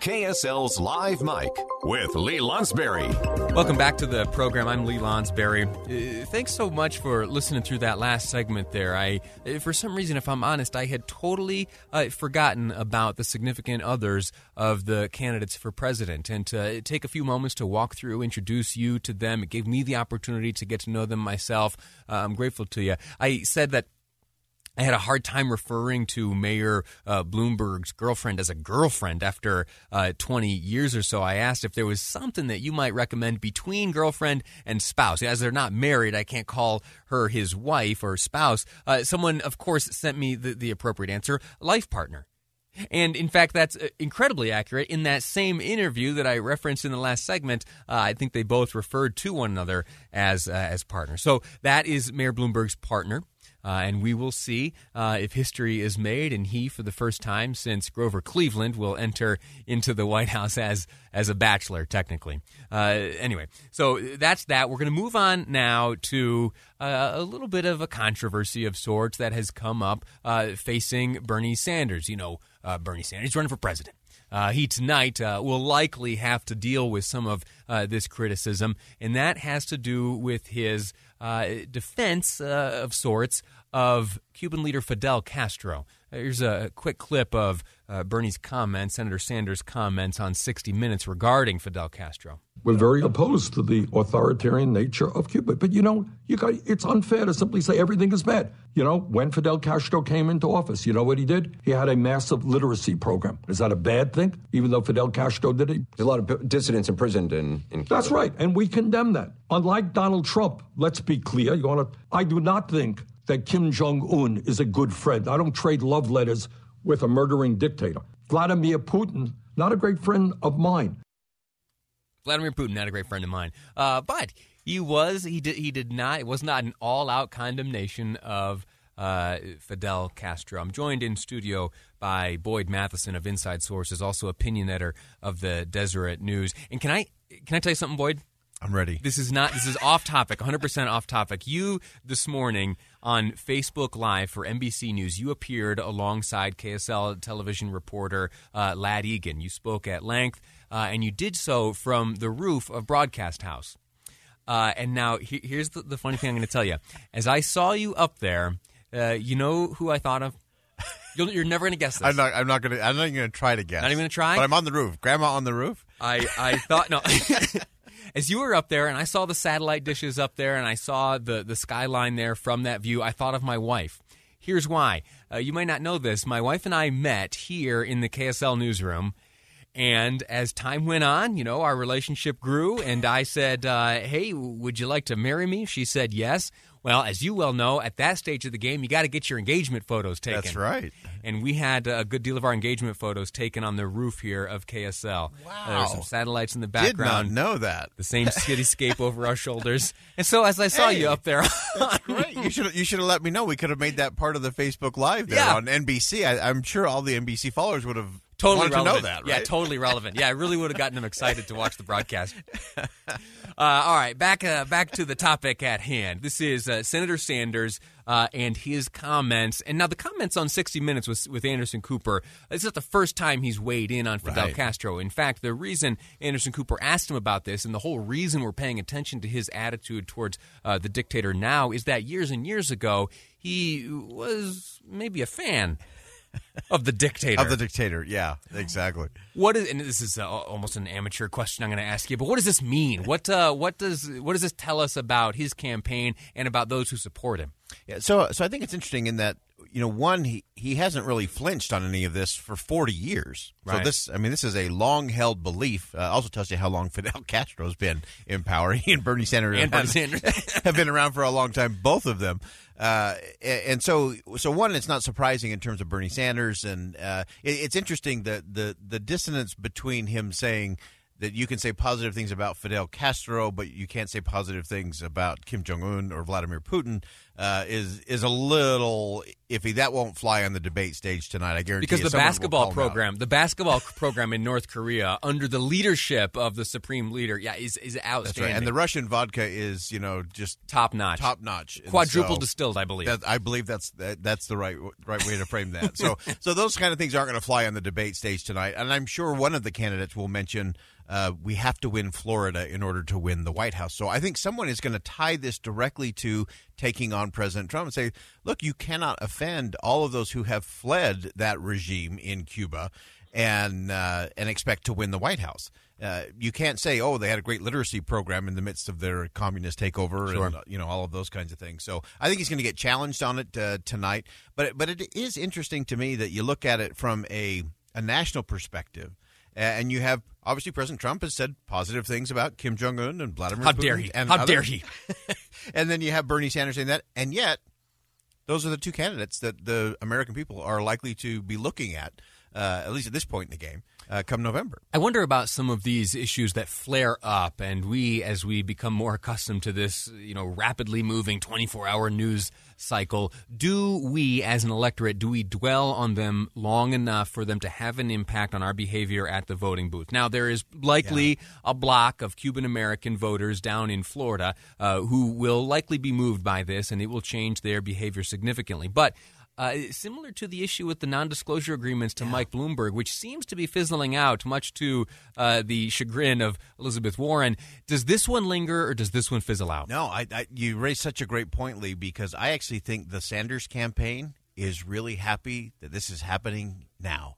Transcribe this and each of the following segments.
KSL's Live Mic with Lee Lonsberry. Welcome back to the program. I'm Lee Lonsberry. Uh, thanks so much for listening through that last segment there. I, uh, for some reason, if I'm honest, I had totally uh, forgotten about the significant others of the candidates for president. And to take a few moments to walk through, introduce you to them, it gave me the opportunity to get to know them myself. Uh, I'm grateful to you. I said that I had a hard time referring to Mayor uh, Bloomberg's girlfriend as a girlfriend after uh, 20 years or so. I asked if there was something that you might recommend between girlfriend and spouse. As they're not married, I can't call her his wife or spouse. Uh, someone, of course, sent me the, the appropriate answer life partner. And in fact, that's uh, incredibly accurate. In that same interview that I referenced in the last segment, uh, I think they both referred to one another as uh, as partners. So that is Mayor Bloomberg's partner. Uh, and we will see uh, if history is made, and he, for the first time since Grover Cleveland, will enter into the White House as as a bachelor, technically. Uh, anyway, so that's that. We're going to move on now to uh, a little bit of a controversy of sorts that has come up uh, facing Bernie Sanders. You know, uh, Bernie Sanders running for president. Uh, he tonight uh, will likely have to deal with some of uh, this criticism, and that has to do with his defense of sorts of Cuban leader Fidel Castro. Here's a quick clip of uh, Bernie's comments, Senator Sanders' comments on 60 Minutes regarding Fidel Castro. We're very opposed to the authoritarian nature of Cuba, but you know, you got it's unfair to simply say everything is bad. You know, when Fidel Castro came into office, you know what he did? He had a massive literacy program. Is that a bad thing? Even though Fidel Castro did it, there's a lot of dissidents imprisoned in. in Cuba. That's right, and we condemn that. Unlike Donald Trump, let's be clear. You want to? I do not think that Kim Jong un is a good friend. I don't trade love letters with a murdering dictator. Vladimir Putin, not a great friend of mine. Vladimir Putin, not a great friend of mine. Uh, but he was, he did, he did not, it was not an all out condemnation of uh, Fidel Castro. I'm joined in studio by Boyd Matheson of Inside Sources, also opinion editor of the Deseret News. And can I, can I tell you something, Boyd? I'm ready. This is not. This is off topic. 100% off topic. You this morning on Facebook Live for NBC News, you appeared alongside KSL television reporter uh, Lad Egan. You spoke at length, uh, and you did so from the roof of Broadcast House. Uh, and now he, here's the, the, funny thing I'm going to tell you. As I saw you up there, uh, you know who I thought of. you are never going to guess this. I'm not. I'm not going to. I'm not even going to try to guess. Not even going to try. But I'm on the roof. Grandma on the roof. I I thought no. as you were up there and I saw the satellite dishes up there and I saw the, the skyline there from that view, I thought of my wife. Here's why. Uh, you might not know this. My wife and I met here in the KSL newsroom. And as time went on, you know, our relationship grew. And I said, uh, Hey, would you like to marry me? She said, Yes. Well, as you well know, at that stage of the game, you got to get your engagement photos taken. That's right. And we had a good deal of our engagement photos taken on the roof here of KSL. Wow. Uh, there's some satellites in the background. Did not know that. The same cityscape over our shoulders. And so as I saw hey, you up there, that's great. You should you should have let me know. We could have made that part of the Facebook Live there yeah. on NBC. I, I'm sure all the NBC followers would have totally relevant. to know that, right? Yeah, totally relevant. Yeah, I really would have gotten them excited to watch the broadcast. Uh, all right, back uh, back to the topic at hand. This is uh, Senator Sanders uh, and his comments. And now the comments on 60 Minutes with, with Anderson Cooper. This is not the first time he's weighed in on Fidel right. Castro. In fact, the reason Anderson Cooper asked him about this, and the whole reason we're paying attention to his attitude towards uh, the dictator now, is that years and years ago he was maybe a fan of the dictator. Of the dictator, yeah, exactly. What is and this is uh, almost an amateur question I'm going to ask you, but what does this mean? What uh, what does what does this tell us about his campaign and about those who support him? Yeah, so so I think it's interesting in that you know, one he he hasn't really flinched on any of this for 40 years. So this, I mean, this is a long held belief. Uh, also tells you how long Fidel Castro's been in power. He and Bernie Sanders And Bernie Sanders. have been around for a long time, both of them. Uh, and so, so one, it's not surprising in terms of Bernie Sanders, and uh, it, it's interesting that the the dissonance between him saying that you can say positive things about Fidel Castro, but you can't say positive things about Kim Jong Un or Vladimir Putin uh, is is a little iffy. That won't fly on the debate stage tonight. I guarantee. because the basketball call him out. program, the basketball program in North Korea, under the leadership of the supreme leader, yeah, is is That's outstanding. right. And the Russian vodka is, you know, just top notch, top notch, quadruple so- distilled, I believe. That, I believe that's that, that's the right right way to frame that. So so those kind of things aren't going to fly on the debate stage tonight. And I'm sure one of the candidates will mention uh, we have to win Florida in order to win the White House. So I think someone is going to tie this directly to taking on President Trump and say, look, you cannot offend all of those who have fled that regime in Cuba and uh, and expect to win the White House. Uh, you can't say, "Oh, they had a great literacy program in the midst of their communist takeover," Sure. and you know all of those kinds of things. So I think he's going to get challenged on it uh, tonight. But but it is interesting to me that you look at it from a a national perspective, and you have obviously President Trump has said positive things about Kim Jong Un and Vladimir. How Putin dare he? And How others. dare he? and then you have Bernie Sanders saying that, and yet those are the two candidates that the American people are likely to be looking at, uh, at least at this point in the game, uh, come November. I wonder about some of these issues that flare up, and we, as we become more accustomed to this, you know, rapidly moving 24-hour news cycle, do we, as an electorate, do we dwell on them long enough for them to have an impact on our behavior at the voting booth? Now, there is likely a block of Cuban American voters down in Florida uh, who will likely be moved by this, and it will change their behavior significantly. But uh, similar to the issue with the non-disclosure agreements to Mike Bloomberg, which seems to be fizzling out, much to uh, the chagrin of Elizabeth Warren. Does this one linger, or does this one fizzle out? No, I, I you raised such a great point, Lee, because I actually think the Sanders campaign is really happy that this is happening now.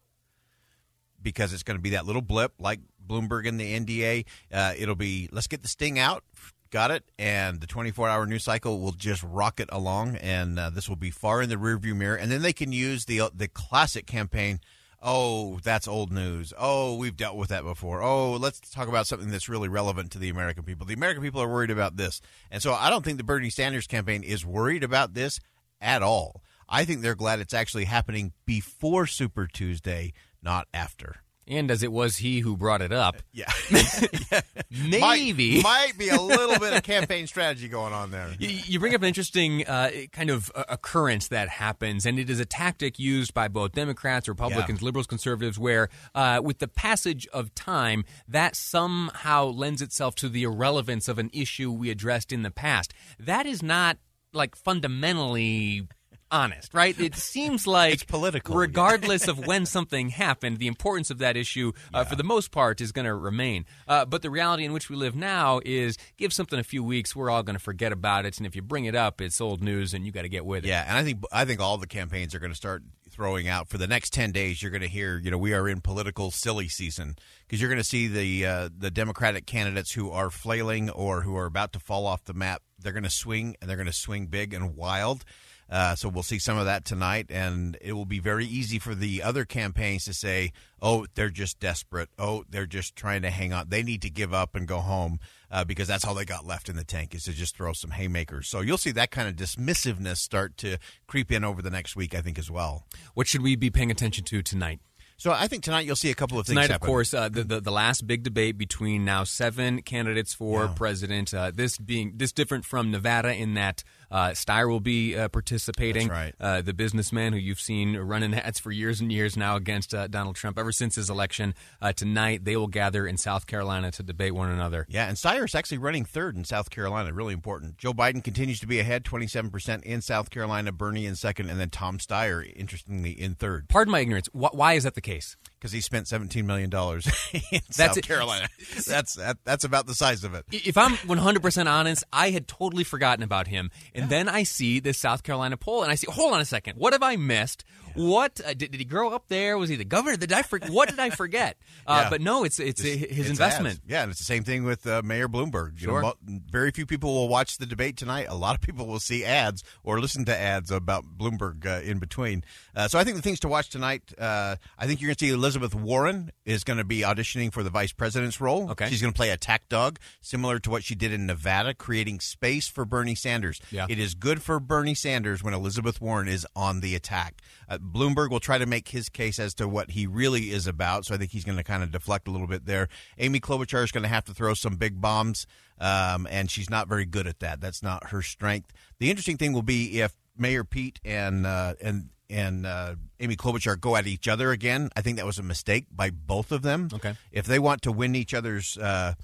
Because it's going to be that little blip, like Bloomberg and the NDA. Uh, it'll be let's get the sting out, got it, and the 24-hour news cycle will just rocket along, and uh, this will be far in the rearview mirror. And then they can use the the classic campaign. Oh, that's old news. Oh, we've dealt with that before. Oh, let's talk about something that's really relevant to the American people. The American people are worried about this. And so I don't think the Bernie Sanders campaign is worried about this at all. I think they're glad it's actually happening before Super Tuesday, not after. And as it was he who brought it up, Yeah. maybe. Might, might be a little bit of campaign strategy going on there. You, you bring up an interesting uh, kind of uh, occurrence that happens, and it is a tactic used by both Democrats, Republicans, Yeah. liberals, conservatives, where uh, with the passage of time, that somehow lends itself to the irrelevance of an issue we addressed in the past. That is not like fundamentally honest, right? It seems like It's political. regardless of when something happened, the importance of that issue, uh, for the most part, is going to remain. Uh, but the reality in which we live now is give something a few weeks, we're all going to forget about it. And if you bring it up, it's old news and you got to get with it. Yeah, and I think I think all the campaigns are going to start throwing out for the next ten days. You're going to hear, you know, we are in political silly season because you're going to see the uh, the Democratic candidates who are flailing or who are about to fall off the map. They're going to swing and they're going to swing big and wild. Uh, so we'll see some of that tonight, and it will be very easy for the other campaigns to say, "Oh, they're just desperate. Oh, they're just trying to hang on. They need to give up and go home uh, because that's all they got left in the tank is to just throw some haymakers." So you'll see that kind of dismissiveness start to creep in over the next week, I think, as well. What should we be paying attention to tonight? So I think tonight you'll see a couple of things Tonight, of course, uh, the, the the last big debate between now seven candidates for Yeah. president. Uh, this being this different from Nevada in that uh, Steyer will be uh, participating. That's right. Uh, the businessman who you've seen running ads for years and years now against uh, Donald Trump ever since his election. Uh, tonight, they will gather in South Carolina to debate one another. Yeah, and Steyer's actually running third in South Carolina. Really important. Joe Biden continues to be ahead, 27% in South Carolina, Bernie in second, and then Tom Steyer, interestingly, in third. Pardon my ignorance. Wh- why is that the case? Because he spent $17 million in That's South it. Carolina. That's that, that's about the size of it. If I'm 100% honest, I had totally forgotten about him. And then I see this South Carolina poll and I see, hold on a second, what have I missed? What uh, did, did he grow up there? Was he the governor? Did I for, what did I forget? Uh, Yeah. But no, it's it's his It's investment. ads. Yeah, and it's the same thing with uh, Mayor Bloomberg. Know, Sure. mo- very few people will watch the debate tonight. A lot of people will see ads or listen to ads about Bloomberg uh, in between. Uh, so I think the things to watch tonight. Uh, I think you're going to see Elizabeth Warren is going to be auditioning for the vice president's role. Okay. she's going to play attack dog, similar to what she did in Nevada, creating space for Bernie Sanders. Yeah. It is good for Bernie Sanders when Elizabeth Warren is on the attack. Uh, Bloomberg will try to make his case as to what he really is about, so I think he's going to kind of deflect a little bit there. Amy Klobuchar is going to have to throw some big bombs, um, and she's not very good at that. That's not her strength. The interesting thing will be if Mayor Pete and uh, and and uh, Amy Klobuchar go at each other again. I think that was a mistake by both of them. Okay. If they want to win each other's uh,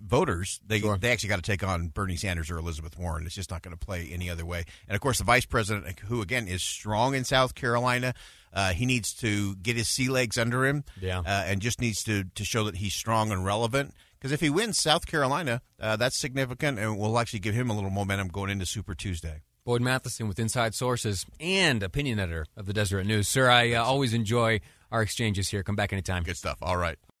voters, they Sure. they actually got to take on Bernie Sanders or Elizabeth Warren. It's just not going to play any other way. And of course, the vice president, who again is strong in South Carolina, uh, he needs to get his sea legs under him, Yeah. uh, and just needs to to show that he's strong and relevant. Because if he wins South Carolina, uh, that's significant, and will actually give him a little momentum going into Super Tuesday. Boyd Matheson with Inside Sources and opinion editor of the Deseret News. Sir, I uh, always enjoy our exchanges here. Come back anytime. Good stuff. All right.